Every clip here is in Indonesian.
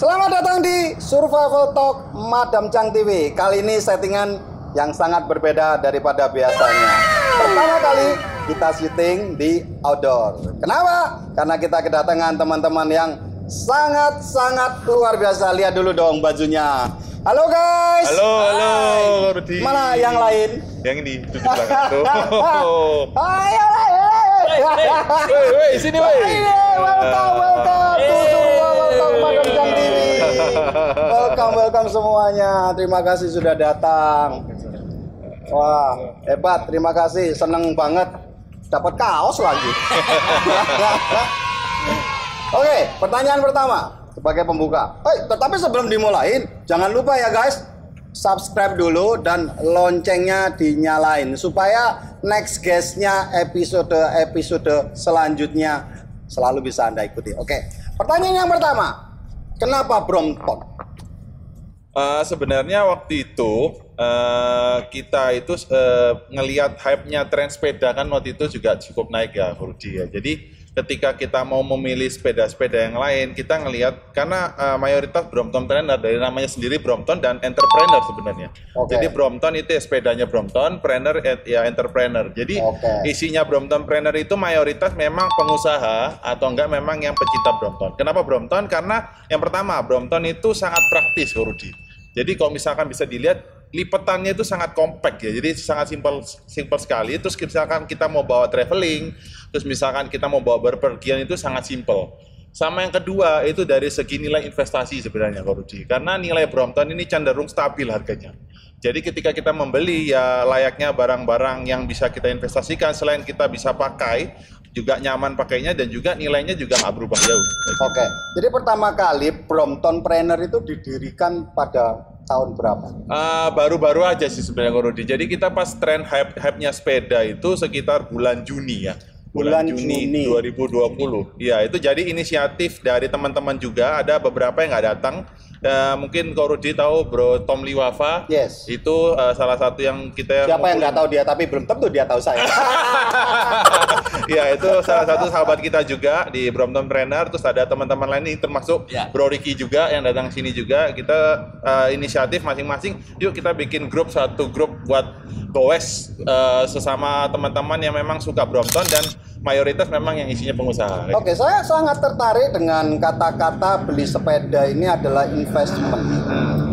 Selamat datang di Survival Talk Madam Chang TV. Kali ini settingan yang sangat berbeda daripada biasanya. Pertama kali kita syuting di outdoor. Kenapa? Karena kita kedatangan teman-teman yang sangat-sangat luar biasa. Lihat dulu dong bajunya. Halo guys. Halo, halo, Rudi. Mana yang lain? Yang ini, di belakang tuh. Ayo, ayo, Woi, woi, sini woi. Ayo, welcome, welcome Welcome, welcome semuanya. Terima kasih sudah datang. Wah, hebat. Terima kasih. Seneng banget. Dapat kaos lagi. Oke, pertanyaan pertama sebagai pembuka. Eh, tetapi sebelum dimulain, jangan lupa ya guys, subscribe dulu dan loncengnya dinyalain supaya next guestnya episode episode selanjutnya selalu bisa anda ikuti. Oke, pertanyaan yang pertama, kenapa Brompton? Eh, sebenarnya waktu itu eh, kita itu eh, ngelihat hype-nya tren sepeda kan waktu itu juga cukup naik ya, Rudi ya. Jadi ketika kita mau memilih sepeda-sepeda yang lain, kita ngelihat karena eh, mayoritas Brompton Trainer dari namanya sendiri Brompton dan Entrepreneur sebenarnya. Oke. Jadi Brompton itu ya sepedanya Brompton, Planner eh, ya Entrepreneur. Jadi Oke. isinya Brompton Planner itu mayoritas memang pengusaha atau enggak memang yang pecinta Brompton. Kenapa Brompton? Karena yang pertama Brompton itu sangat praktis, Rudi. Jadi kalau misalkan bisa dilihat lipetannya itu sangat compact ya. Jadi sangat simpel simpel sekali. Terus misalkan kita mau bawa traveling, terus misalkan kita mau bawa berpergian itu sangat simpel. Sama yang kedua itu dari segi nilai investasi sebenarnya Rudi. Karena nilai Brompton ini cenderung stabil harganya. Jadi ketika kita membeli ya layaknya barang-barang yang bisa kita investasikan selain kita bisa pakai juga nyaman pakainya dan juga nilainya juga nggak berubah jauh. Oke, jadi pertama kali Brompton Planner itu didirikan pada tahun berapa? Ah, baru-baru aja sih sebenarnya Kak Rudi. Jadi kita pas tren hype hype-nya sepeda itu sekitar bulan Juni ya. Bulan Juni. 2020. Iya, itu jadi inisiatif dari teman-teman juga. Ada beberapa yang nggak datang. Ya, mungkin Kak Rudi tahu Bro Tom Liwafa. Yes. Itu eh, salah satu yang kita Siapa yang nggak tahu dia tapi belum tentu dia tahu saya. Iya itu salah satu sahabat kita juga di Brompton Trainer terus ada teman-teman lain nih termasuk Ya. Bro Ricky juga yang datang sini juga kita eh, inisiatif masing-masing yuk kita bikin grup satu grup buat goes eh, sesama teman-teman yang memang suka Brompton dan mayoritas memang yang isinya pengusaha. Oke, saya sangat tertarik dengan kata-kata beli sepeda ini adalah investment.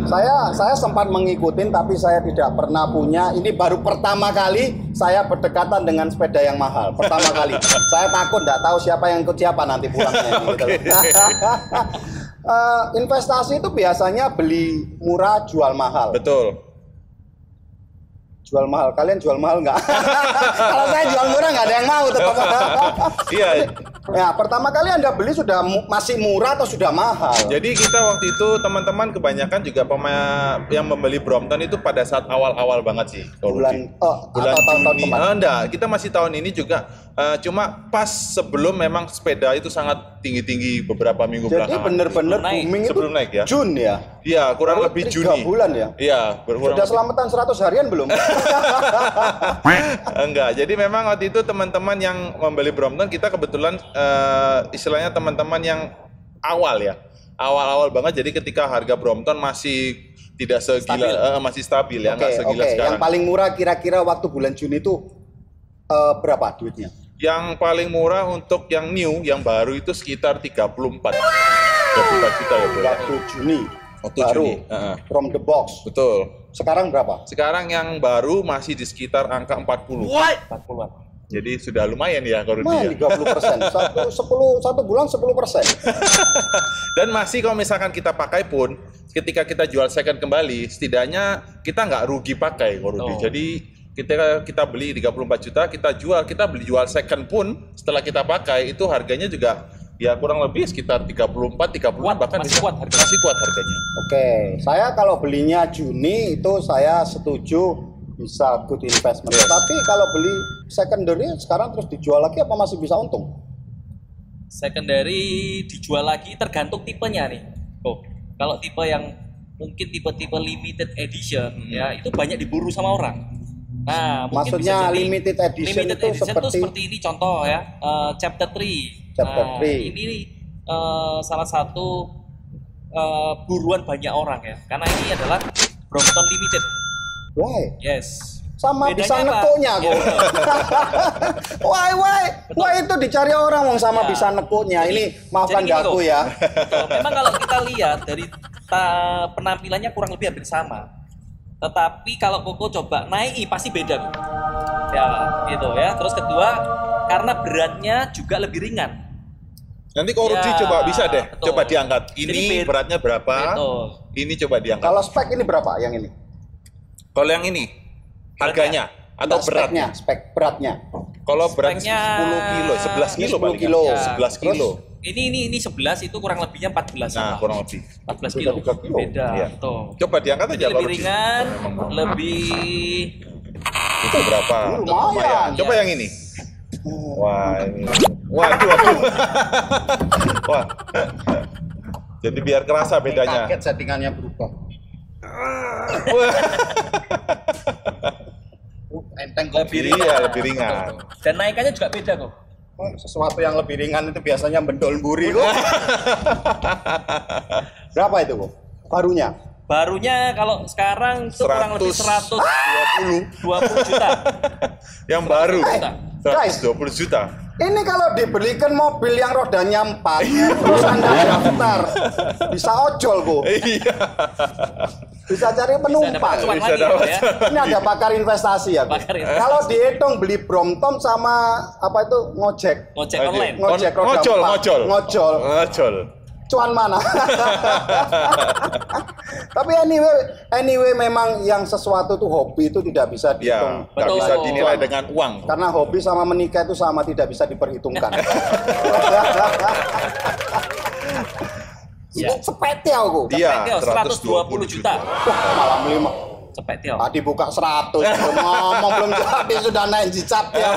Saya saya sempat mengikutin tapi saya tidak pernah punya. Ini baru pertama kali saya berdekatan dengan sepeda yang mahal. Pertama kali. saya takut tidak tahu siapa yang ikut siapa nanti pulangnya. gitu. Eh, investasi itu biasanya beli murah jual mahal. Betul. Jual mahal. Kalian jual mahal nggak? Kalau saya jual murah nggak ada yang mau tetap. Iya. Ya, pertama kali Anda beli sudah mu- masih murah atau sudah mahal? Jadi kita waktu itu teman-teman kebanyakan juga pemain yang membeli Brompton itu pada saat awal-awal banget sih. Bulan- oh, bulan atau tahun-tahun Juni. kemarin? Ah, enggak, kita masih tahun ini juga eh, cuma pas sebelum memang sepeda itu sangat tinggi-tinggi beberapa minggu Jadi belakangan. Sebelum naik. booming itu Sebelum naik ya. Jun ya? Iya, kurang Baru lebih tiga Juni. bulan ya? Iya, berkurang. Sudah selamatan 100 harian belum? Enggak, jadi memang waktu itu teman-teman yang membeli Brompton kita kebetulan eh, istilahnya teman-teman yang awal ya. Awal-awal banget jadi ketika harga Brompton masih tidak segila Stabil. eh, masih stabil ya, Oke, nggak oke. segila sekarang. Yang paling murah kira-kira waktu bulan Juni itu eh, berapa duitnya? Yang paling murah untuk yang new, yang baru itu sekitar 34. 34 juta ya, Bro. ya? Waktu Juni. Waktu baru. Juni, heeh. From the box. Betul. Sekarang berapa? Sekarang yang baru masih di sekitar angka 40. 40-an. Jadi sudah lumayan ya kalau Lumayan dia. 30 persen. Satu, 10, satu bulan 10 persen. Dan masih kalau misalkan kita pakai pun, ketika kita jual second kembali, setidaknya kita nggak rugi pakai kalau Rudi. Oh. Jadi kita kita beli 34 juta, kita jual, kita beli jual second pun setelah kita pakai itu harganya juga ya kurang lebih sekitar 34, 30 Kuat, bahkan masih bisa- kuat harganya. masih kuat harganya. Oke, saya kalau belinya Juni itu saya setuju bisa good investment. Yes. Tapi kalau beli secondary sekarang terus dijual lagi apa masih bisa untung? secondary dijual lagi tergantung tipenya nih. Oh, kalau tipe yang mungkin tipe-tipe limited edition Hmm. ya itu banyak diburu sama orang. Nah, Maksudnya jadi limited edition limited itu edition seperti- seperti ini contoh ya, eh, chapter 3. Chapter nah, 3. Ini eh, salah satu eh, buruan banyak orang ya. Karena ini adalah Brompton Limited. Why? Yes. Sama Bedanya bisa nekuknya kok. Ya, why, why? Why itu dicari orang wong sama Ya. bisa nekuknya. Jadi- Ini maafkan jadi kok. ya. Betul. Memang kalau kita lihat dari ta- penampilannya kurang lebih hampir sama. Tetapi kalau Koko coba naik pasti beda. Ya, gitu ya. Terus kedua, karena beratnya juga lebih ringan. Nanti Ko Rudi Ya, coba bisa deh, betul. coba diangkat. Jadi Ini beda- beratnya berapa? Betul. Ini coba diangkat. Kalau spek ini berapa yang ini? Kalau yang ini harganya atau Enggak, beratnya? speknya, spek beratnya. Kalau berat Speknya 10 kilo, 11 Ini kilo 10 paling kilo. Ya. 11 kilo. Ini ini ini 11 itu kurang lebihnya 14 Nah, sama. kurang lebih. 14 Beda kilo. kilo. Beda. Iya. Tuh. Coba diangkat aja lebih ringan, Memang. lebih Itu berapa? Ini lumayan. Coba yang ini. Wah, ini. Waduh, waduh. Wah. Jadi biar kerasa bedanya. Kaget settingannya berubah. Wah, Uh, enteng kok. lebih Iya, ringan. lebih ringan. Dan naikannya juga beda kok. Oh, sesuatu yang lebih ringan itu biasanya mendol buri kok. Berapa itu kok? Barunya? Barunya kalau sekarang itu kurang lebih 100. 120 juta. Yang baru. Eh, guys. 120 juta. Ini kalau dibelikan mobil yang rodanya empat, terus anda daftar, bisa ojol kok, Iya. bisa cari penumpang. Bisa lagi dapat ya. Ini ada pakar investasi ya. Bu. Pakar investasi. Kalau dihitung beli Brompton sama apa itu ngojek, Ngojek online. ngojek roda ngojol, empat. ngojol. Ngojol. Ngojol. Cuan mana? Tapi anyway, anyway memang yang sesuatu tuh hobi itu tidak bisa Ya, dihitung. nggak Betul. bisa dinilai dengan uang. Karena hobi sama menikah itu sama tidak bisa diperhitungkan. Ya. Itu sepeti aku. Iya, Cepet, 120 juta. Wah, malam lima. Cepet ya. Tadi buka 100, belum ngomong belum jadi sudah naik jicap ya.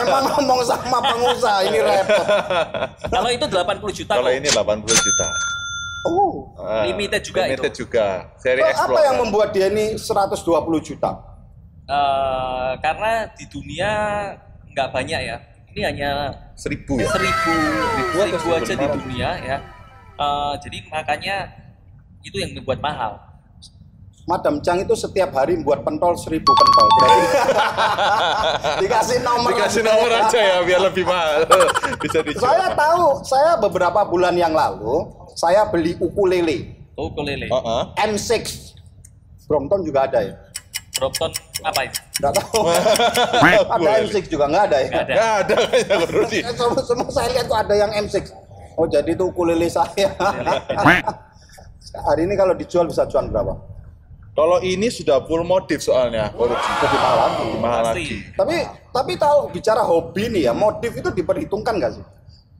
Memang ngomong sama pengusaha ini repot. Kalau itu 80 juta Kalau ini 80 juta. Oh. Ah, Limited juga limited itu. juga. Seri Apa Explorer. yang membuat dia ini 120 juta? Eh, karena di dunia nggak banyak ya. Ini hanya Seribu ya? seribu, Seribu seribu aja di dunia ya. Eh, jadi makanya itu yang membuat mahal. Madam Chang itu setiap hari membuat pentol seribu pentol. Berarti dikasih nomor. Dikasih aja. nomor aja ya biar lebih mahal. Bisa dijual. Saya tahu, saya beberapa bulan yang lalu saya beli ukulele ukulele. Heeh. M6. Brompton juga ada ya? Brompton apa itu? Nggak tahu. ada M6 juga nggak ada ya? Nggak ada. Nggak ada kayaknya Semua, semua saya lihat kok ada yang M6. Oh jadi itu ukulele saya. Hari ini kalau dijual bisa cuan berapa? Kalau ini sudah full modif soalnya. Ko Rudi. Lebih mahal lagi. Lebih mahal lagi. Tapi tapi tahu bicara hobi nih ya, modif itu diperhitungkan nggak sih?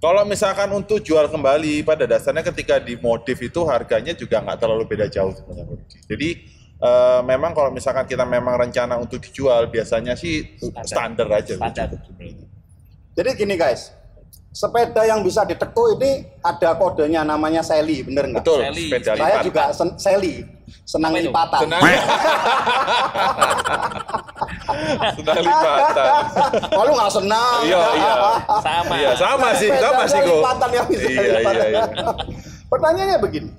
Kalau misalkan untuk jual kembali, pada dasarnya ketika dimodif itu harganya juga nggak terlalu beda jauh sebenarnya. Jadi eh, memang kalau misalkan kita memang rencana untuk dijual, biasanya sih standar, aja. Standar. Jadi gini guys, sepeda yang bisa ditekuk ini ada kodenya namanya Sally, bener nggak? Betul, Sally. sepeda Saya lipat. juga sen Sally, senang Apa lipatan. Senang. Senang lipatan. Oh lu nggak senang? Iya, iya. Sama. Iya, sama sih, sama sih kok. lipatan yang bisa Iya, lipat. iya, iya. Pertanyaannya begini,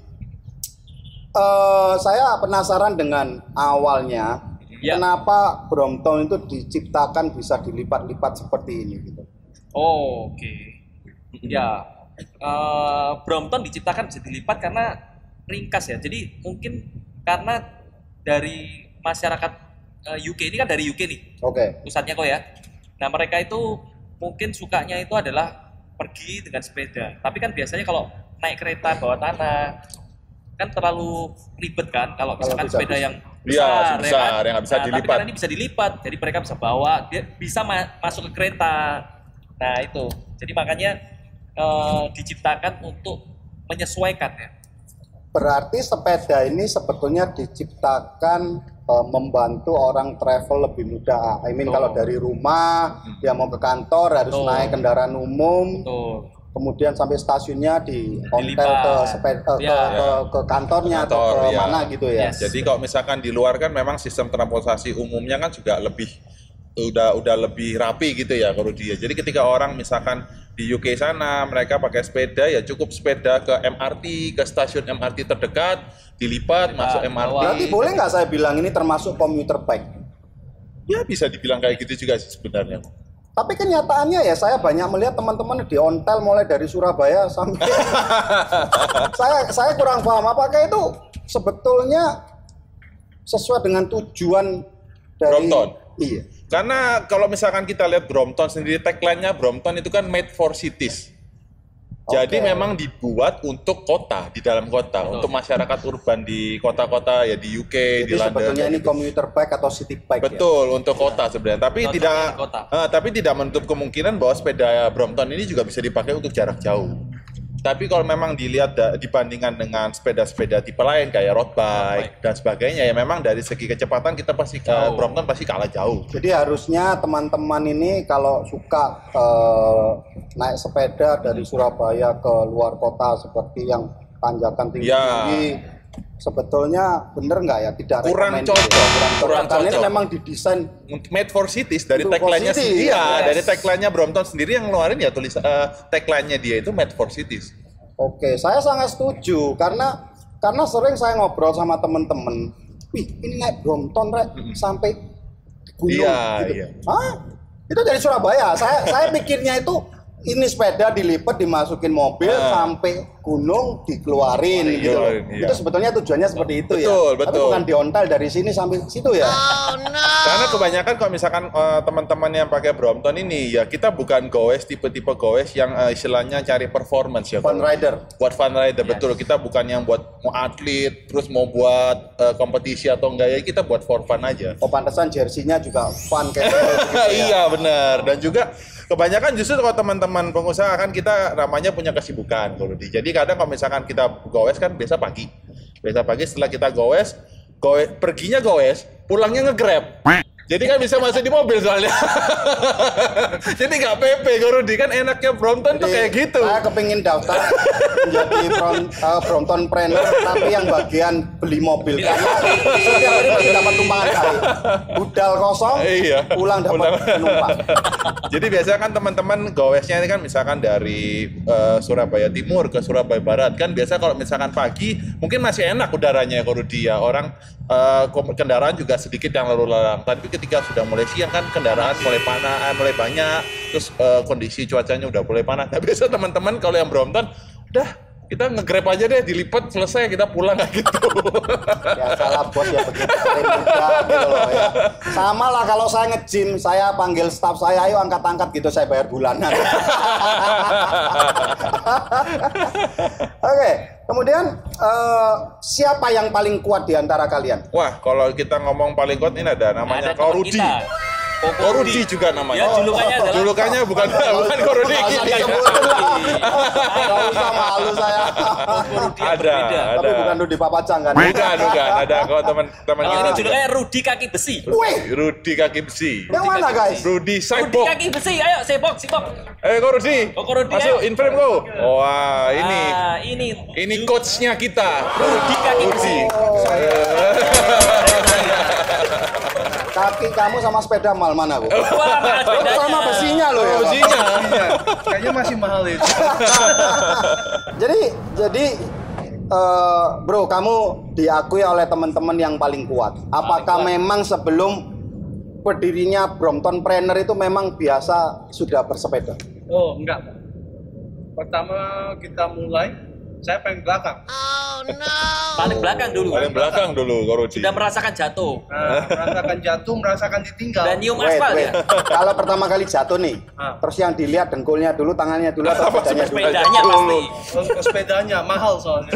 Eh, saya penasaran dengan awalnya Ya. kenapa Brompton itu diciptakan bisa dilipat-lipat seperti ini gitu. Oh, oke. Ya, eh, Brompton diciptakan bisa dilipat karena ringkas ya. Jadi mungkin karena dari masyarakat eh, UK ini kan dari UK nih Oke. pusatnya kok ya. Nah mereka itu mungkin sukanya itu adalah pergi dengan sepeda. Tapi kan biasanya kalau naik kereta bawah tanah kan terlalu ribet kan kalau Kalau misalkan bisa- sepeda yang Iya, besar, besar, kan? yang bisa Nah, dilipat. Tapi karena ini bisa dilipat, jadi mereka bisa bawa, dia bisa ma- masuk ke kereta. Nah itu, jadi makanya eh, diciptakan untuk menyesuaikan ya. Berarti sepeda ini sebetulnya diciptakan eh, membantu orang travel lebih mudah. I mean Betul. kalau dari rumah dia mau ke kantor harus Betul. naik kendaraan umum, Betul. kemudian sampai stasiunnya di Dilipat. ke, sepeda, ke, Ya. ke, ke kantornya atau Kantor, ke ya. mana gitu ya. Yes. Jadi kalau misalkan di luar kan memang sistem transportasi umumnya kan juga lebih udah udah lebih rapi gitu ya kalau dia. Jadi ketika orang misalkan di UK sana mereka pakai sepeda ya cukup sepeda ke MRT ke stasiun MRT terdekat dilipat masuk MRT. Berarti boleh nggak saya bilang ini termasuk commuter bike? Ya bisa dibilang kayak gitu juga sih sebenarnya. Tapi kenyataannya ya saya banyak melihat teman-teman di ontel mulai dari Surabaya sampai saya saya kurang paham apakah itu sebetulnya sesuai dengan tujuan dari Brompton. Iya. Karena kalau misalkan kita lihat Brompton sendiri tagline-nya Brompton itu kan made for cities. Jadi Oke. memang dibuat untuk kota di dalam kota, untuk masyarakat urban di kota-kota ya di UK, Jadi di London. sebetulnya ini gitu. commuter bike atau city bike ya. Betul untuk kota sebenarnya, tapi Kota, tidak kota. eh, tapi tidak menutup kemungkinan bahwa sepeda Brompton ini juga bisa dipakai untuk jarak jauh. Tapi kalau memang dilihat da- dibandingkan dengan sepeda-sepeda tipe lain kayak road bike dan sebagainya ya memang dari segi kecepatan kita pasti eh, Jauh. Brompton pasti kalah jauh. Jadi harusnya teman-teman ini kalau suka eh, naik sepeda dari Surabaya ke luar kota seperti yang tanjakan tinggi-tinggi, sebetulnya bener nggak ya tidak Kurang ya? cocok. kurang cocok Kurang karena ini cocok. memang didesain made for cities dari tagline-nya sendiri ya, yes. dari tagline-nya Brompton sendiri yang ngeluarin ya tulis eh, tagline-nya dia itu made for cities. Oke, saya sangat setuju karena karena sering saya ngobrol sama temen-temen, wih ini naik Brompton rek sampai di gunung Iya, gitu. iya. Hah? Itu dari Surabaya. saya saya pikirnya itu ini sepeda dilipat dimasukin mobil Ah. sampai gunung dikeluarin gitu. loh. Dikeluarin, iya. Itu sebetulnya tujuannya seperti itu ya. Betul, Tapi betul. bukan diontel dari sini sampai situ ya. Karena kebanyakan kalau misalkan eh, teman-teman yang pakai Brompton ini ya kita bukan goes tipe-tipe goes yang eh, istilahnya cari performance ya. Fun kalau- rider. Buat fun rider betul. Kita bukan yang buat mau atlet terus mau buat eh, kompetisi atau enggak ya kita buat for fun aja. Oh pantesan jersinya juga fun kayak gitu ya. iya benar dan juga kebanyakan justru kalau teman-teman pengusaha kan kita namanya punya kesibukan kalau di jadi kadang kalau misalkan kita goes kan biasa pagi. Biasa pagi setelah kita goes goes perginya goes pulangnya ngegrab jadi kan bisa masuk di mobil soalnya jadi nggak PP Gorudi kan enaknya Brompton tuh Jadi, kayak gitu Saya kepingin daftar menjadi Bron, eh, Brompton Planner, tapi yang bagian beli mobil. Karena setiap hari pasti dapat tumpangan kali. Budal kosong, Iya. pulang dapat penumpang. Jadi biasanya kan teman-teman goesnya ini kan misalkan dari eh, Surabaya Timur ke Surabaya Barat kan biasa kalau misalkan pagi mungkin masih enak udaranya ya kalau dia orang eh, kom- kendaraan juga sedikit yang lalu lalang. Tapi ketika sudah mulai siang kan kendaraan mulai panas, mulai banyak, terus eh, kondisi cuacanya udah mulai panas. Nah biasa teman-teman kalau yang Brompton udah kita nge-grab aja deh dilipat selesai kita pulang kayak gitu. Ya salah bos ya begitu gitu loh ya. Sama lah kalau saya nge-gym, saya panggil staff saya, ayo angkat-angkat gitu saya bayar bulanan. Oke, kemudian eh, siapa yang paling kuat di antara kalian? Wah kalau kita ngomong paling kuat ini ada namanya Ada Korudi. kita. Korudi juga Ya, namanya. julukannya adalah Julukannya bukan bukan Korudi. Nggak usah malu saya. Korudi Ada, ada. Tapi bukan Rudi Papacang kan? Bukan, bukan. Ada kok teman-teman Kalau kita. ini julukannya Rudi kaki besi. Wih, Rudi kaki besi. yang mana guys? Rudi Rudi sidebox. kaki besi, ayo sebok, sebok. Eh, kok Rudi? Oh, kok Rudi, Masuk in frame kok. Wah, ini Ah, ini ini coachnya kita. Rudi kaki besi. Kaki kamu sama sepeda mal mana bu? Wah, Oh, sama besinya loh ya. Bang? Coachnya. Kayaknya masih mahal itu. Jadi jadi eh, bro kamu diakui oleh teman-teman yang paling kuat. Apakah kuat. memang sebelum berdirinya Brompton Planner itu memang biasa sudah bersepeda? Oh, enggak. Pertama kita mulai, saya paling belakang. Paling belakang dulu. Paling belakang dulu kok Rudi. Sudah merasakan jatuh Nah, merasakan jatuh, merasakan ditinggal. dan nyium Wait, aspal wait. ya. Kalau pertama kali jatuh nih, Ah. terus yang dilihat dengkulnya dulu, tangannya dulu atau sepedanya dulu? Sepedanya pasti. Sepedanya mahal soalnya.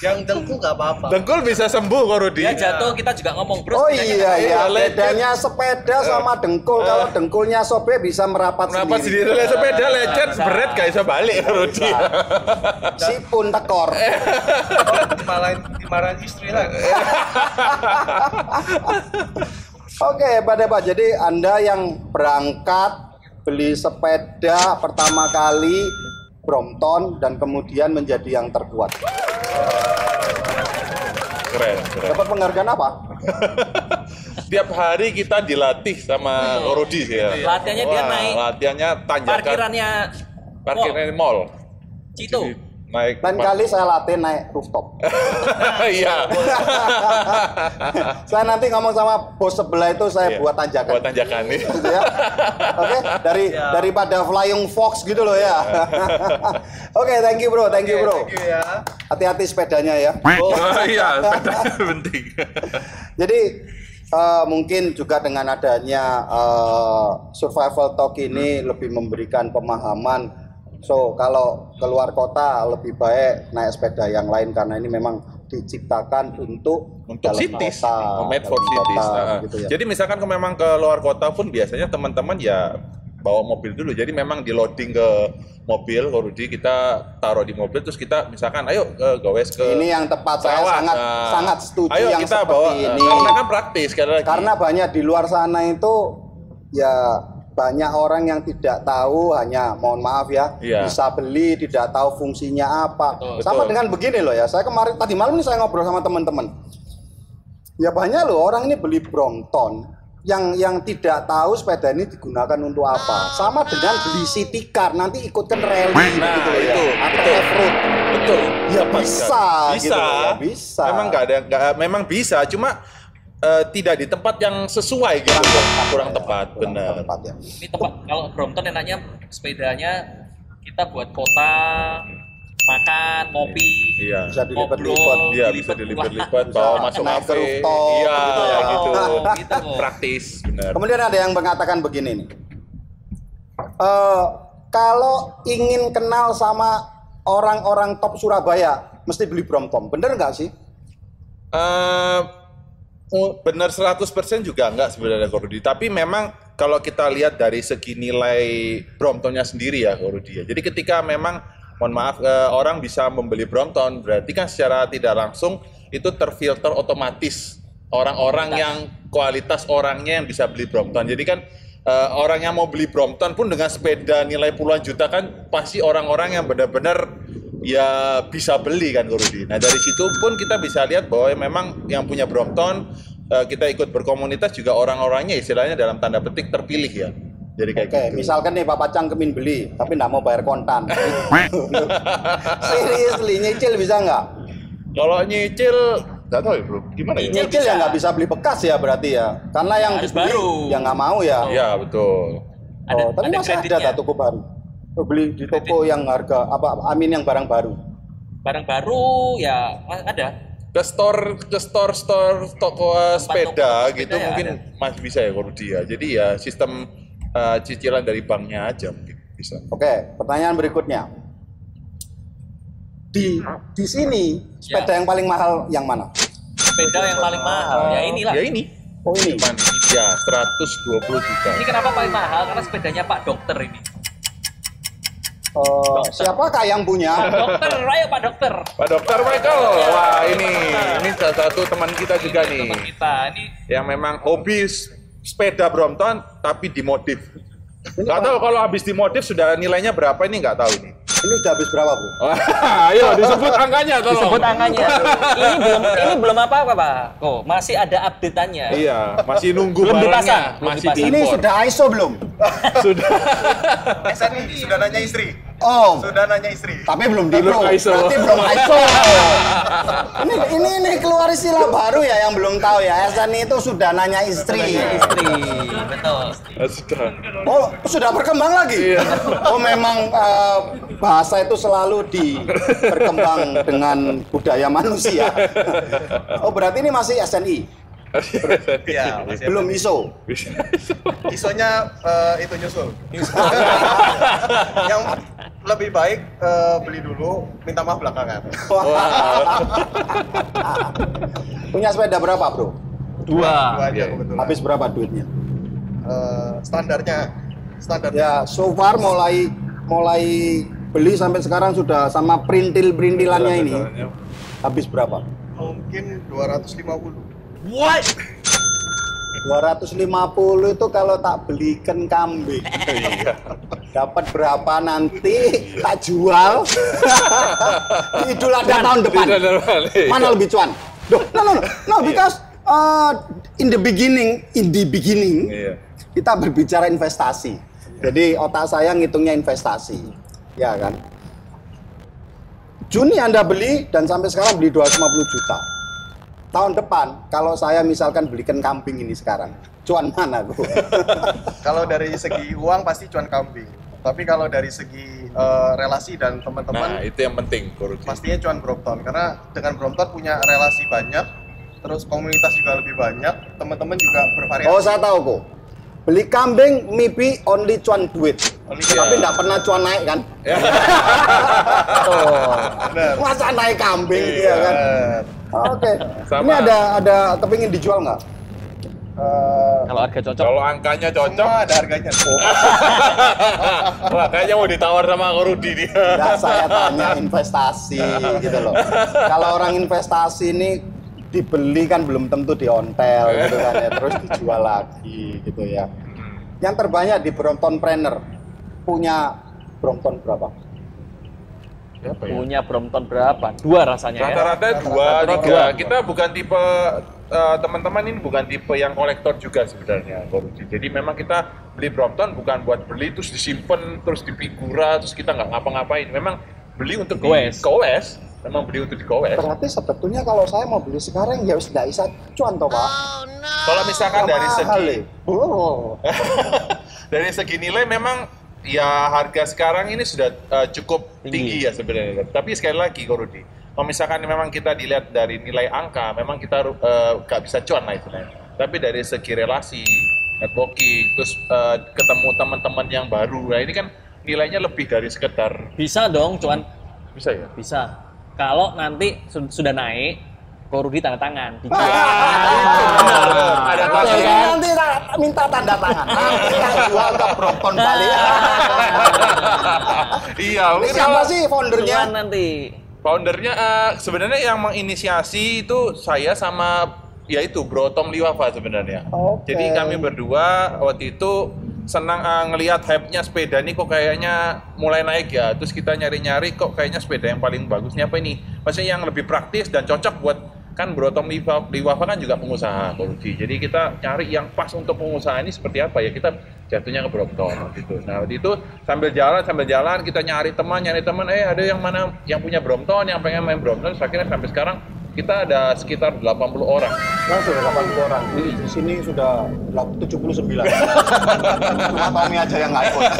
Yang dengkul nggak apa-apa. Dengkul bisa sembuh kok Rudi. Dia jatuh kita juga ngomong bro. Oh iya nggak iya, bedanya sepeda sama dengkul. Kalau dengkulnya sobek bisa merapat Kenapa sendiri. sendiri lah sepeda lecet Bisa. berat gak bisa balik Rudi. Si pun tekor. Oh, dimarahin, dimarahin istri lah. Oke, Pak Depa. Jadi Anda yang berangkat beli sepeda pertama kali Brompton dan kemudian menjadi yang terkuat. Keren, keren. Dapat penghargaan apa? Tiap hari kita dilatih sama Rudi sih ya. Latihannya dia Wah, naik Latihannya tanjakan. Parkirannya Parkirannya mall. Cito. Jadi, naik Lain kali saya latih naik rooftop. Iya. saya nanti ngomong sama bos sebelah itu saya Iya. buat tanjakan. Buat tanjakan nih. Ya. Oke, dari Siap. daripada flying fox gitu loh ya. Oke, thank you bro, thank you bro. Thank you ya. Hati-hati sepedanya ya. Oh iya, sepeda penting. Jadi eh, mungkin juga dengan adanya eh, survival talk ini lebih memberikan pemahaman. So kalau keluar kota lebih baik naik sepeda yang lain karena ini memang diciptakan untuk Untuk dalam cities, kota, made for cities. kota, Nah, gitu ya. Jadi misalkan kalau memang ke luar kota pun biasanya teman-teman ya bawa mobil dulu. Jadi memang di loading ke mobil, kalau Rudi kita taruh di mobil terus kita misalkan ayo ke gowes ke ini yang tepat saya sangat Nah, sangat setuju ayo yang kita seperti bawa ini. karena kan praktis lagi. Karena banyak di luar sana itu ya banyak orang yang tidak tahu hanya mohon maaf ya Iya. bisa beli tidak tahu fungsinya apa Betul. sama Betul. dengan begini loh ya saya kemarin tadi malam ini saya ngobrol sama teman-teman ya banyak loh orang ini beli Brompton yang yang tidak tahu sepeda ini digunakan untuk apa sama dengan beli city car nanti ikutkan rally Nah, gitu loh ya itu, atau betul. off-road betul. ya bisa sekali. gitu loh ya, bisa Memang nggak ada nggak memang bisa, cuma eh, tidak di tempat yang sesuai gitu. Kurang tepat, Kurang benar. tepat ya Ini tempat kalau Brompton enaknya sepedanya kita buat kota, makan, ngopi, Iya. bisa dilipat-lipat Iya bisa dilipat-lipat, bawa masuk naik ke kafe. rooftop, Iya, gitu ya. gitu. Gitu. Praktis, benar. Kemudian ada yang mengatakan begini nih. Eh, kalau ingin kenal sama orang-orang top Surabaya, mesti beli Brompton. Bener nggak sih? Eh, benar 100% juga enggak sebenarnya Korudi. Tapi memang kalau kita lihat dari segi nilai Bromptonnya sendiri ya Korudi ya. Jadi ketika memang mohon maaf eh, orang bisa membeli Brompton berarti kan secara tidak langsung itu terfilter otomatis orang-orang yang kualitas orangnya yang bisa beli Brompton. Jadi kan eh, orang yang mau beli Brompton pun dengan sepeda nilai puluhan juta kan pasti orang-orang yang benar-benar ya bisa beli kan Rudi. Nah dari situ pun kita bisa lihat bahwa memang yang punya Brompton eh, kita ikut berkomunitas juga orang-orangnya istilahnya dalam tanda petik terpilih ya. Jadi kayak Oke, gitu. misalkan nih Bapak Cang kemin beli, tapi nggak mau bayar kontan. Seriously, nyicil bisa nggak? Kalau nyicil nggak tahu ya bro, gimana ya? Nyicil ya bisa. nggak bisa beli bekas ya berarti ya. Karena yang Harus baru. ya nggak mau ya. Iya betul. Ada, oh, tapi ada masih ada kreditnya. tak toko baru? Oh, beli di toko yang harga apa? Amin yang barang baru. Barang baru ya ada. Ke store ke store store toko eh, sepeda toko gitu sepeda ya mungkin masih bisa ya Rudi ya. Jadi ya sistem eh, cicilan dari banknya aja mungkin bisa. Oke, pertanyaan berikutnya. Di di sini sepeda yang paling mahal yang mana? Sepeda yang paling mahal ya inilah. Ya ini. Oh ini. Cuman, ya 120 juta. Ini kenapa paling mahal? Karena sepedanya Pak Dokter ini. Eh, siapakah yang punya? Dokter, ayo Pak Dokter. Pak Dokter Michael, wah ini ini salah satu teman kita juga nih, Teman kita ini yang memang hobi sepeda Brompton tapi dimodif. Gak tahu kalau habis dimodif sudah nilainya berapa ini nggak tahu nih. Ini udah habis berapa, Bro? Ayo disebut angkanya tolong. disebut angkanya. ini belum ini belum apa-apa Pak. Oh, masih ada update-annya. Iya, masih nunggu Belum barangnya, dipasang, masih dipasang. Ini sudah ISO belum? sudah. SNI sudah nanya istri. Oh, Sudah nanya istri. tapi belum di Belum. ISO. Berarti belum ISO. ini ini ini keluar istilah baru ya yang belum tahu ya. SNI itu sudah nanya istri. Istri, betul. sudah. Oh, sudah berkembang lagi. Iya. Oh, memang eh, bahasa itu selalu di berkembang dengan budaya manusia. Oh, berarti ini masih SNI. Iya, masih Belum ISO. Isonya eh, itu nyusul. Yang lebih baik eh, beli dulu, minta maaf belakangan. Punya sepeda berapa, Bro? Dua. Dua aja Iya. kebetulan. Habis berapa duitnya? Eh, standarnya standar Ya, so far mulai mulai beli sampai sekarang sudah sama perintil-perintilannya ini. Habis berapa? mungkin 250. 250 itu kalau tak belikan kambing. Dapat berapa nanti tak jual. Idul Adha tahun depan. Mana lebih cuan? Duh, no, no, no, no, because uh, in the beginning, in the beginning, Iya. kita berbicara investasi. Jadi otak saya ngitungnya investasi, ya kan? Juni Anda beli dan sampai sekarang beli 250 juta. Tahun depan, kalau saya misalkan belikan kambing ini sekarang, cuan mana Bu? Kalau dari segi uang pasti cuan kambing. Tapi kalau dari segi eh, relasi dan Nah, teman-teman itu yang penting, Koruji. pastinya cuan Brompton karena dengan Brompton punya relasi banyak, terus komunitas juga lebih banyak, teman-teman juga bervariasi. oh, saya tahu kok. Beli kambing, maybe only cuan duit. Only Tapi nggak pernah cuan naik kan? Bener. Masa naik kambing Iya. ya kan? Bener. Oke. Sama- Ini ada ada kepingin dijual nggak? Eh, Kalau harga cocok. Kalau angkanya cocok, semua ada harganya. wah kayaknya mau ditawar sama Korudi dia. Nggak saya tanya investasi gitu loh. Kalau orang investasi ini dibeli kan belum tentu diontel gitu kan ya, terus dijual lagi gitu ya. Yang terbanyak di Brompton Planner punya Brompton berapa? Siapa ya? Punya Brompton berapa? Dua rasanya ya. Rata-rata dua, Rata-rata tiga. dua. Kita bukan tipe eh, teman-teman ini bukan tipe yang kolektor juga sebenarnya korupsi. Jadi memang kita beli Brompton bukan buat beli terus disimpan terus dipigura terus kita nggak ngapa-ngapain. Memang beli untuk Goes. di goes. Memang beli untuk di goes. Berarti sebetulnya kalau saya mau beli sekarang ya sudah bisa cuan toh pak. Kalau misalkan dari Mahal, segi. Oh. dari segi nilai memang ya harga sekarang ini sudah eh, cukup Tinggi. tinggi. ya sebenarnya. Tapi sekali lagi Korudi, kalau misalkan memang kita dilihat dari nilai angka, memang kita eh, nggak bisa cuan lah istilahnya. Tapi dari segi relasi, networking, terus eh, ketemu teman-teman yang baru, nah ini kan nilainya lebih dari sekedar Bisa dong, cuan bisa ya. bisa. Kalau nanti su- sudah naik, Korudi tanda tangan. Ah, ada Oke, tasnya. nanti minta tanda tangan. Nanti tak jual ke Brompton Bali. iya, Ini siapa sih foundernya? Nanti. Foundernya eh, sebenarnya yang menginisiasi itu saya sama ya itu Bro Tom Liwafa sebenarnya. Jadi kami berdua waktu itu senang eh, ngelihat hype-nya sepeda nih kok kayaknya mulai naik ya. Terus kita nyari-nyari kok kayaknya sepeda yang paling bagusnya apa ini? Maksudnya yang lebih praktis dan cocok buat kan Bro Tom Liwa- Liwafa kan juga pengusaha korupsi. Jadi kita cari yang pas untuk pengusaha ini seperti apa ya kita jatuhnya ke Brompton gitu. Nah waktu itu sambil jalan sambil jalan kita nyari teman nyari teman eh ada yang mana yang punya Brompton yang pengen main Brompton. Terus Akhirnya sampai sekarang kita ada sekitar 80 orang. Langsung sudah 80 orang. Di, di sini sudah 79. Cuma Tommy aja yang nggak ikut.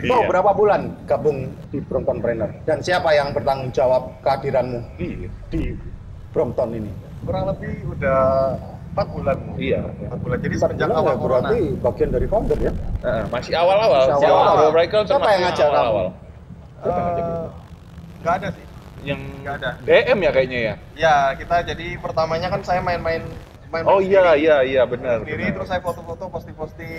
Iya. Oh, berapa bulan gabung di Brompton Trainer? Dan siapa yang bertanggung jawab kehadiranmu Iya. di Brompton ini? Kurang lebih udah 4 bulan. Iya. 4 bulan. Jadi Empat semenjak bulan awal ya, berarti corona. bagian dari founder ya? Heeh, masih awal-awal. Masih awal-awal. Bro Siapa yang ngajak kamu? awal-awal. Eh, nggak ada sih. Yang Nggak ada. DM ya kayaknya ya. Ya, kita jadi pertamanya kan saya main-main main Oh iya sendiri. iya iya benar. sendiri benar. terus saya foto-foto posting-posting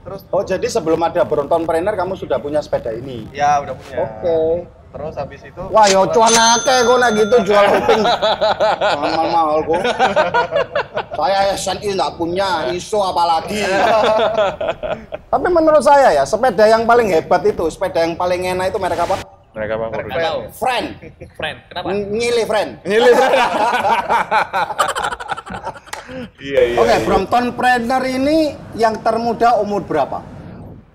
terus Oh, jadi sebelum ada Brompton Trainer kamu sudah punya sepeda ini? ya udah punya Oke. terus habis itu Wah, yo cuan akeh kok nek gitu jual kuping. Mahal-mahal kok. Saya SNI nggak punya, ISO apalagi. Tapi menurut saya ya, sepeda yang paling hebat itu, sepeda yang paling enak itu merek apa? Mereka apa? Nggak tahu. Friend. Friend, kenapa? Ng- Ngili friend. Iya iya. Oke, iya. Brompton Planner ini yang termuda umur berapa?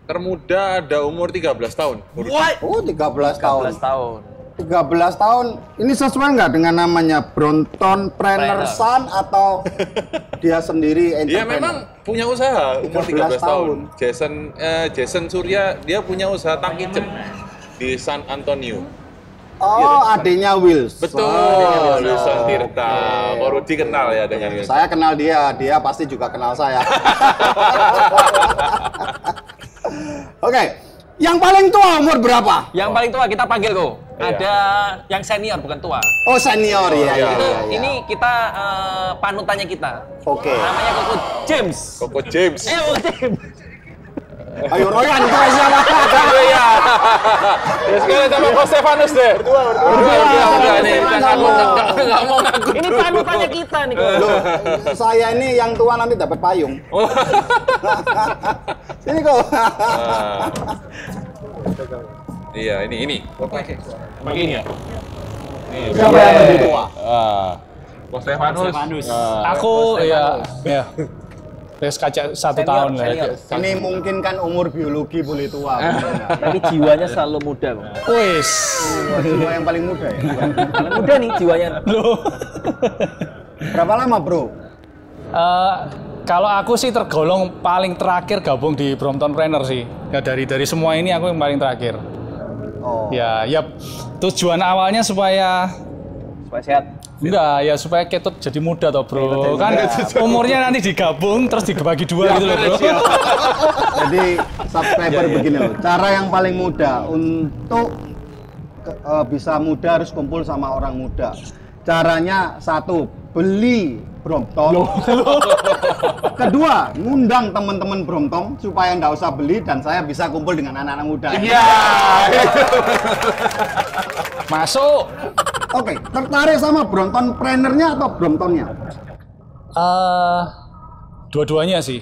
Termuda ada umur 13 tahun. Korudi. Oh, 13 tahun. 13 tahun. 13 tahun. Ini sesuai nggak dengan namanya Brompton Planner Planner. Son atau dia sendiri Dia entrepreneur? memang punya usaha umur 13 13 tahun. Jason eh, Jason Surya dia punya usaha tang kitchen di San Antonio. Oh, adiknya Wilson. Betul, Wilson Tirta. Kok Rudi kenal ya dengan Wilson? Saya kenal dia, dia pasti juga kenal saya. Oke, yang paling tua umur berapa? Yang paling tua kita panggil kok. Iya. Ada yang senior bukan tua. Oh senior ya. iya. iya, Itu iya, iya. ini kita eh, panutannya kita. Oke. Namanya Koko James. Koko James. Eh, Koko James. Ayo Royan itu siapa? Iya. Ya sekali sama Kok Stefanus deh. Berdua, berdua. Berdua, nih. Stefanus. Nggak mau- ngaku. Ini panutannya kita nih. Loh, saya ini yang tua nanti dapat payung. Sini kok. Ah. Iya, ini ini. Pakai ini ya. Siapa yang lebih tua? Ah. Kok Stefanus. Ah. Aku ya, ya. Terus kaca satu Senior, tahun lah. senior. Ini mungkin kan umur biologi boleh tua. bener. Tapi jiwanya selalu muda. Wis. Wah, jiwa yang paling muda ya. Muda nih jiwanya. Loh. Berapa lama bro? Eh, kalau aku sih tergolong paling terakhir gabung di Brompton Planner sih. Ya dari dari semua ini aku yang paling terakhir. Oh. Ya, ya tujuan awalnya supaya Supaya sehat. enggak ya supaya ketut jadi muda toh bro. Kan umurnya nanti digabung terus dibagi dua gitu loh bro. Jadi subscriber begini loh, cara yang paling mudah untuk ke- eh, bisa muda harus kumpul sama orang muda. Caranya satu, beli Brompton. Kedua, ngundang teman-teman Brompton supaya nggak usah beli dan saya bisa kumpul dengan anak-anak muda. Iya. Masuk. Oke, tertarik sama Brompton Plannernya atau Bromptonnya? eh dua-duanya sih.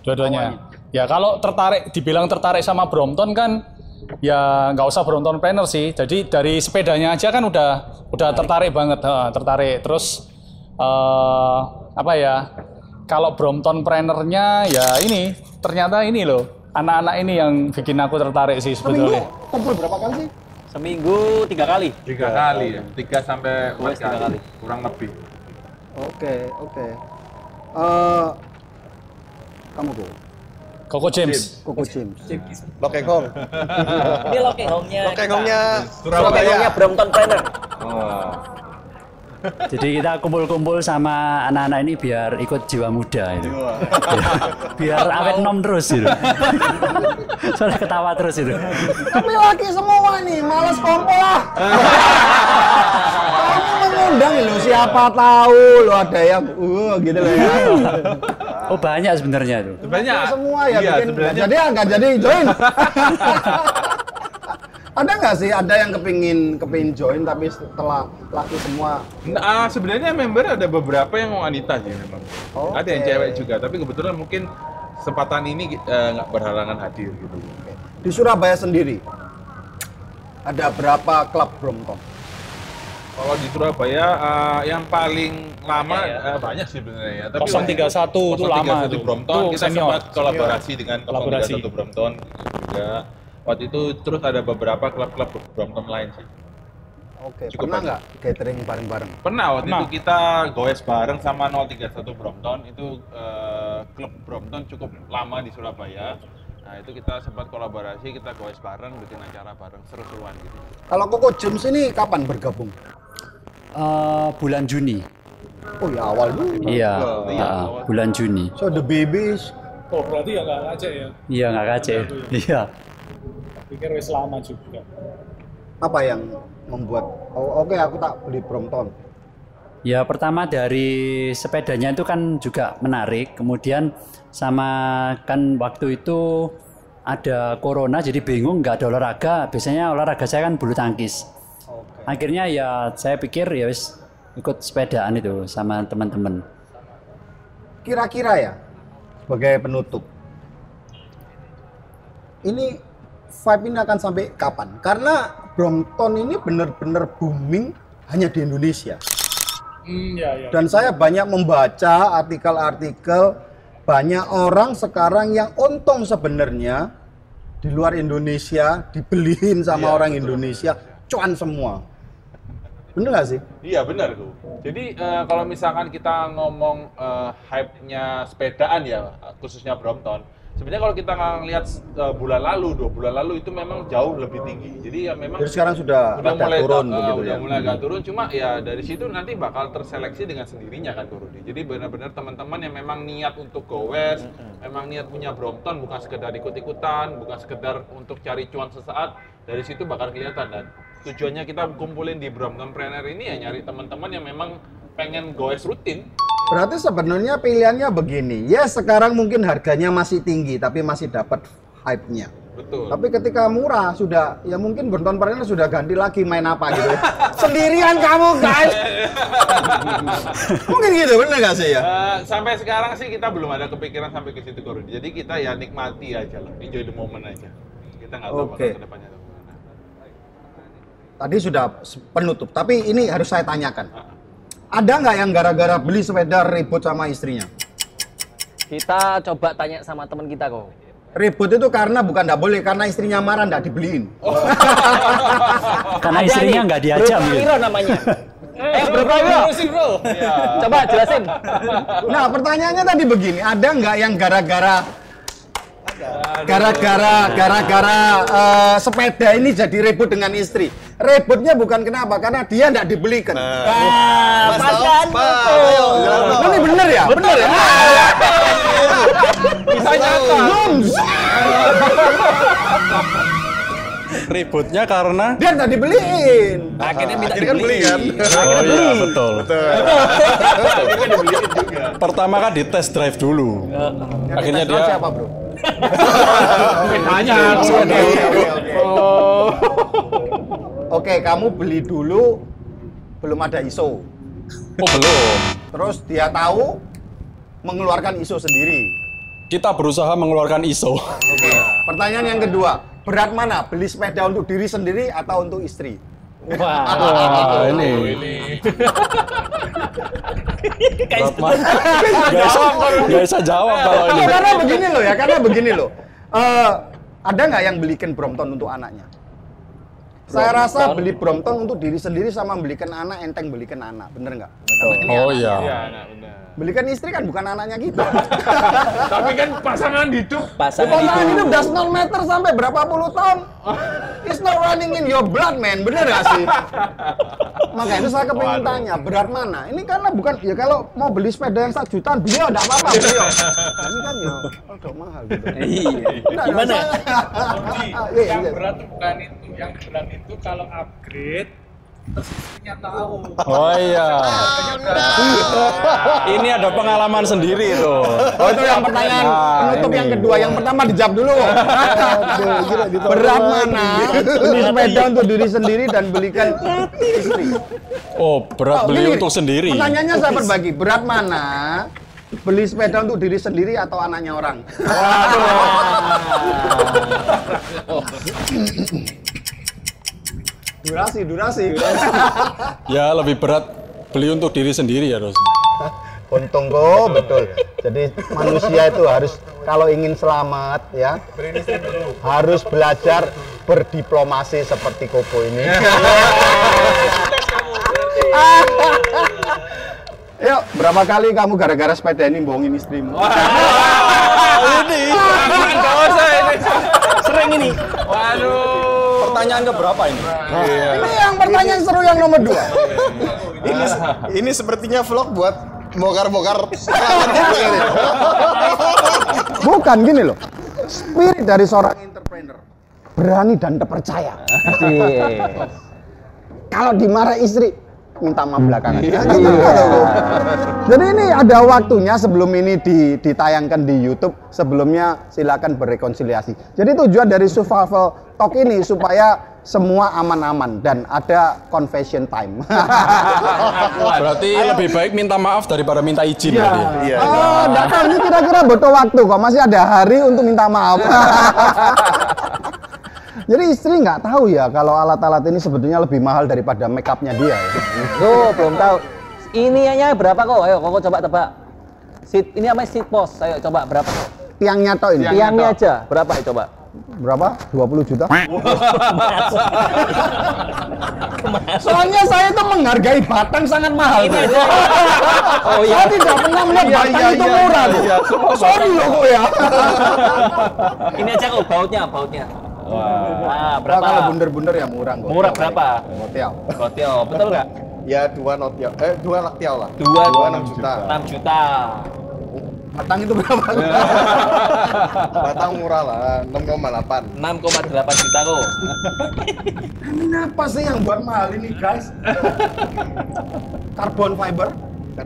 Dua-duanya. Ya kalau tertarik dibilang tertarik sama Brompton kan ya nggak usah Brompton Planner sih. Jadi dari sepedanya aja kan udah udah tertarik banget, ha, tertarik. Terus eh apa ya? Kalau Brompton Plannernya ya ini ternyata ini loh anak-anak ini yang bikin aku tertarik sih sebetulnya. kumpul berapa kali sih? Seminggu tiga kali. Tiga kali ya. Tiga sampai empat tiga kali. Kurang lebih. Oke, oke. Eh, kamu tuh, Koko James. Koko James. Lokeng Hong. Ini lokeng home-nya. Lokeng kita. Hongnya Surabaya Brompton Planner. Oh. Jadi kita kumpul-kumpul sama anak-anak ini biar ikut jiwa muda itu. biar awet nom terus itu. Soalnya ketawa terus itu. Tapi laki semua nih, males kumpul lah. Kamu mengundang lo siapa tahu lo ada yang uh gitu loh ya. Oh banyak sebenarnya itu. Sebenarnya semua ya iya, bikin sebenarnya jadi nggak jadi join. ada nggak sih ada yang kepingin kepingin join tapi setelah laki semua Nah, sebenarnya member ada beberapa yang wanita sih memang. Oke. Ada yang cewek juga, tapi kebetulan mungkin kesempatan ini eh, nggak berhalangan hadir gitu. di Surabaya sendiri ada berapa klub Brompton? Kalau di Surabaya eh, yang paling lama Banyak ya. eh, banyak sih sebenarnya ya. Tapi 031 itu lama 031 itu. Brompton kita senior. sempat kolaborasi dengan Kolaborasi. 031 Brompton juga. Waktu itu terus ada beberapa klub-klub Brompton lain sih. Oke, Cukup pernah nggak catering bareng-bareng? Pernah waktu Pernah. itu kita goes bareng sama 031 Brompton itu eh, klub Brompton cukup lama di Surabaya. Nah itu kita sempat kolaborasi, kita goes bareng, bikin acara bareng, seru-seruan gitu. Kalau Koko James ini kapan bergabung? Eh, bulan Juni. Oh ya awal dulu. Iya, Oh, iya, ah, awal. bulan Juni. So the babies. Oh berarti ya nggak ngajak ya? Iya nggak kace. Iya. Pikir wis lama juga. apa yang membuat oh, oke aku tak beli Brompton Ya pertama dari sepedanya itu kan juga menarik. Kemudian sama kan waktu itu ada corona jadi bingung nggak ada olahraga. Biasanya olahraga saya kan bulu tangkis. Akhirnya ya saya pikir ya wis ikut sepedaan itu sama teman-teman. kira-kira ya sebagai penutup ini vibe ini akan sampai kapan karena Brompton ini benar-benar booming hanya di Indonesia Hmm, ya, ya. dan saya banyak membaca artikel-artikel banyak orang sekarang yang untung sebenarnya di luar Indonesia dibeliin sama Iya, orang betul. Indonesia cuan semua bener gak sih Iya benar tuh. Jadi eh, kalau misalkan kita ngomong eh, hype-nya sepedaan ya, khususnya Brompton, sebenarnya kalau kita ngelihat uh, bulan lalu, dua bulan lalu itu memang jauh lebih tinggi. Jadi ya memang Jadi sekarang sudah udah rada mulai turun uh, begitu udah ya. mulai agak turun. Cuma ya dari situ nanti bakal terseleksi dengan sendirinya kan turun jadi benar-benar teman-teman yang memang niat untuk go west memang niat punya Brompton bukan sekedar ikut-ikutan bukan sekedar untuk cari cuan sesaat dari situ bakal kelihatan. Dan tujuannya kita kumpulin di Brompton Planner ini ya nyari teman-teman yang memang pengen go west rutin Berarti sebenarnya pilihannya begini. Ya sekarang mungkin harganya masih tinggi tapi masih dapat hype-nya. betul Tapi ketika murah sudah ya mungkin Bonton Partner sudah ganti lagi main apa gitu. Sendirian kamu guys. mungkin gitu bener gak sih ya? Eh, sampai sekarang sih kita belum ada kepikiran sampai ke situ Koro. Jadi kita ya nikmati aja lah, enjoy the moment aja. Kita nggak tahu bakal ke depannya tuh gimana. Tadi sudah penutup, tapi ini harus saya tanyakan. Ada nggak yang gara-gara beli sepeda ribut sama istrinya? Kita coba tanya sama teman kita kok. Ribut itu karena bukan nggak boleh, karena istrinya marah nggak dibeliin. Karena Ada istrinya nggak Bro diajak. Hero namanya. Eh, Bro Hero. Coba jelasin. Nah pertanyaannya tadi begini, ada nggak yang gara-gara gara-gara gara-gara eh, sepeda ini jadi ribut dengan istri? Ributnya bukan kenapa, karena dia nggak dibelikan. Ah, Mas pas Tom, kan? Betul. Ini bener ya? Bener ya? Bisa nyata. Ributnya karena Dia nggak dibeliin. Akhirnya minta Akhirnya kan beli kan? Oh iya betul. Pertama kan di test drive dulu. Akhirnya Terus dia siapa bro? Banyak. Oke, oke, oke, oke. Oke, kamu beli dulu belum ada ISO. oh belum. Terus dia tahu mengeluarkan ISO sendiri. Kita berusaha mengeluarkan ISO. Oke. Pertanyaan yang kedua, berat mana? Beli sepeda untuk diri sendiri atau untuk istri? Wah ini. Berat mana? Gak bisa, gak bisa jawab kalau ini. Oh, karena begini loh ya, karena begini loh. Eh, ada nggak yang belikan Brompton untuk anaknya? Saya rasa beli Brompton untuk diri sendiri sama belikan anak enteng belikan anak, bener nggak? Oh anak. iya. Iya, benar. Belikan istri kan bukan anaknya kita. Tapi kan pasangan hidup Pasangan Pasangan itu. hidup does not matter sampai berapa puluh tahun. It's not running in your blood, man. Bener gak sih? Makanya itu saya kepingin Waduh. tanya, berat mana? Ini karena bukan, ya kalau mau beli sepeda yang satu jutaan, beliau enggak apa-apa, beliau. Ini kan ya, agak mahal gitu. Iya. Gimana? Jadi, Iya, yang iya. berat tuh bukan itu, yang berat itu kalau upgrade. Oh iya. Ini ada pengalaman sendiri itu. Oh itu yang pertanyaan Nah, penutup yang kedua, yang pertama dijawab dulu. Berat mana? Beli sepeda untuk diri sendiri dan belikan istri. Oh berat Oh, beli gini, untuk sendiri. Pertanyaannya saya berbagi, berat mana? Beli sepeda untuk diri sendiri atau anaknya orang? durasi, durasi. Ya lebih berat beli untuk diri sendiri ya Ros. Untung kok, betul. Jadi manusia itu harus kalau ingin selamat ya, harus belajar berdiplomasi seperti Koko ini. Yuk, berapa kali kamu gara-gara sepeda ini bohongin istrimu? Enggak usah ini. Sering ini. Waduh. Pertanyaan ke berapa ini? Ini yang pertanyaan seru yang nomor dua. Ini ini sepertinya vlog buat bongkar-bongkar ini. Bukan gini loh. Spirit dari seorang entrepreneur berani dan terpercaya. Kalau dimarah istri minta maaf belakangan. Ya, gitu. Jadi ini ada waktunya sebelum ini di- ditayangkan di YouTube. Sebelumnya silakan berrekonsiliasi. Jadi tujuan dari survival talk ini supaya semua aman-aman dan ada confession time. Berarti lebih baik minta maaf daripada minta izin Iya. berarti ya? Oh, enggak tahu ini kira-kira butuh waktu kok. Masih ada hari untuk minta maaf. Jadi istri nggak tahu ya kalau alat-alat ini sebetulnya lebih mahal daripada make upnya dia. Ya. Tuh, belum tahu. Ininya berapa kok? Ayo, kok coba tebak. Seat, ini apa seat post? Ayo coba berapa kok? Tiangnya toh ini. Tiangnya aja. Berapa ya coba? berapa? 20 juta? Soalnya saya itu menghargai batang sangat mahal. Ini. Oh iya. Saya tidak pernah melihat Iya, batang iya, itu iya, murah. iya, iya. Sorry loh kok ya. Ini aja kok bautnya, bautnya. Wah, Nah, berapa? kalau bunder-bunder ya murah. Gotiau. Murah berapa? Gotiau. Gotio, betul nggak? Ya dua notiau, eh dua laktiau lah. Dua, dua enam juta. 6 juta. Batang itu berapa? Batang murah lah, 6,8. 6,8 juta kok. Ini apa sih yang buat mahal ini guys? Carbon fiber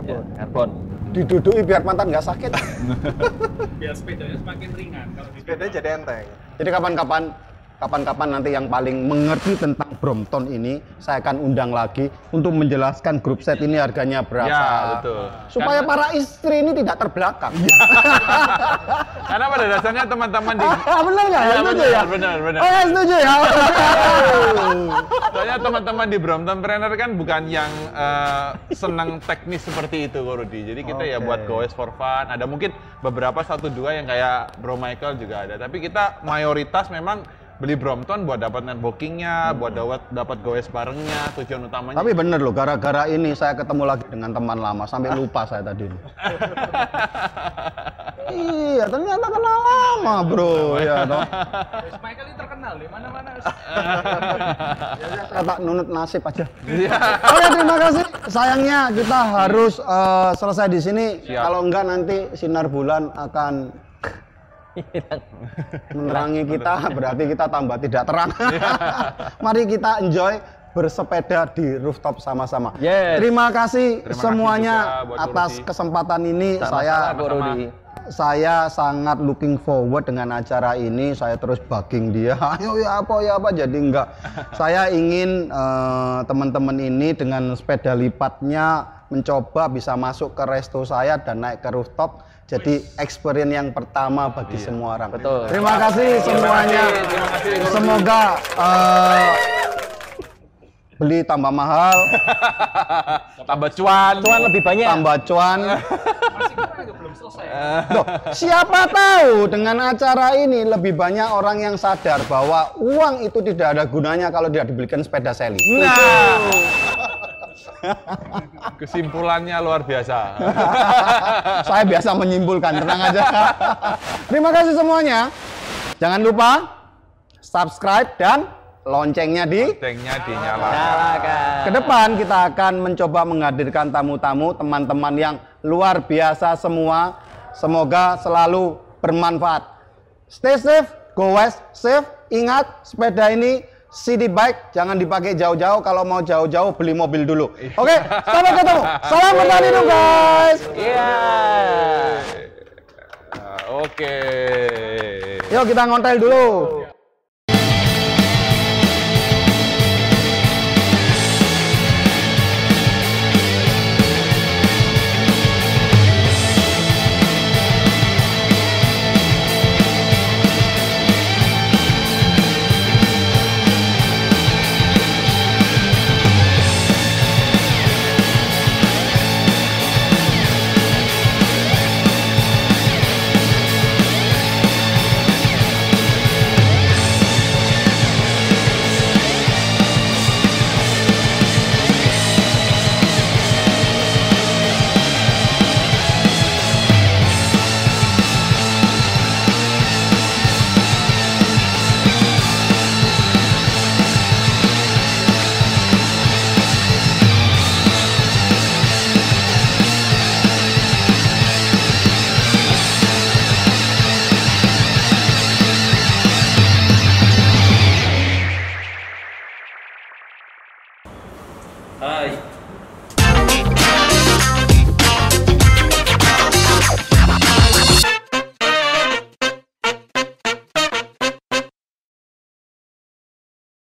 Ya, karbon. diduduki biar mantan nggak sakit. Sepeda jadi enteng. Jadi kapan-kapan kapan-kapan nanti yang paling mengerti tentang Brompton ini saya akan undang lagi untuk menjelaskan grup set ini harganya berapa. Ya, betul. Supaya para istri ini tidak terbelakang. Karena pada dasarnya teman-teman di Ah, benar nggak? Iya, Setuju benar, ya? benar, benar. Oh, ya, setuju ya. Soalnya teman-teman di Brompton Trainer kan bukan yang eh, senang teknis seperti itu, Ko Rudi. Jadi kita ya Oke. buat goes for fun. Ada mungkin beberapa satu dua yang kayak Bro Michael juga ada. Tapi kita mayoritas memang beli Brompton buat dapat netbookingnya, buat dapat dapat goes barengnya. Tujuan utamanya. Tapi bener loh, gara-gara ini saya ketemu lagi dengan teman lama sampai lupa saya tadi. iya, ternyata kenal lama, Bro. Ya, toh. Michael ini terkenal di mana-mana. Saya tak nunut nasib aja. Oke, terima kasih. Sayangnya kita harus eh, selesai di sini. Siap. Kalau enggak nanti sinar bulan akan menerangi kita, berarti kita tambah tidak terang. Mari kita enjoy bersepeda di rooftop sama-sama. Yes. Terima kasih Terima kasih semuanya buat atas Rudy. kesempatan ini. saya Sama-sama. saya sangat looking forward dengan acara ini. Saya terus bugging dia. Ayo ya apa ya apa. Jadi enggak. saya ingin eh, teman-teman ini dengan sepeda lipatnya mencoba bisa masuk ke resto saya dan naik ke rooftop. Jadi experience yang pertama bagi semua orang. Betul. Terima kasih semuanya. Terima kasih. Semoga eh, beli tambah mahal, Tambah cuan. Cuan lebih banyak. tambah cuan. Loh, siapa tahu dengan acara ini lebih banyak orang yang sadar bahwa uang itu tidak ada gunanya kalau tidak dibelikan sepeda seli. Nah. Kesimpulannya luar biasa. Saya biasa menyimpulkan, tenang aja. Terima kasih semuanya. Jangan lupa subscribe dan loncengnya di Tanknya dinyalakan. Nyalakan. Ke depan kita akan mencoba menghadirkan tamu-tamu, teman-teman yang luar biasa semua. Semoga selalu bermanfaat. Stay safe, go west safe. Ingat, sepeda ini city bike, jangan dipakai jauh-jauh. Kalau mau jauh-jauh, beli mobil dulu. Oke, sampai ketemu. Salam bertani dulu, guys. Iya. Nah, Oke. Yuk kita ngontel dulu.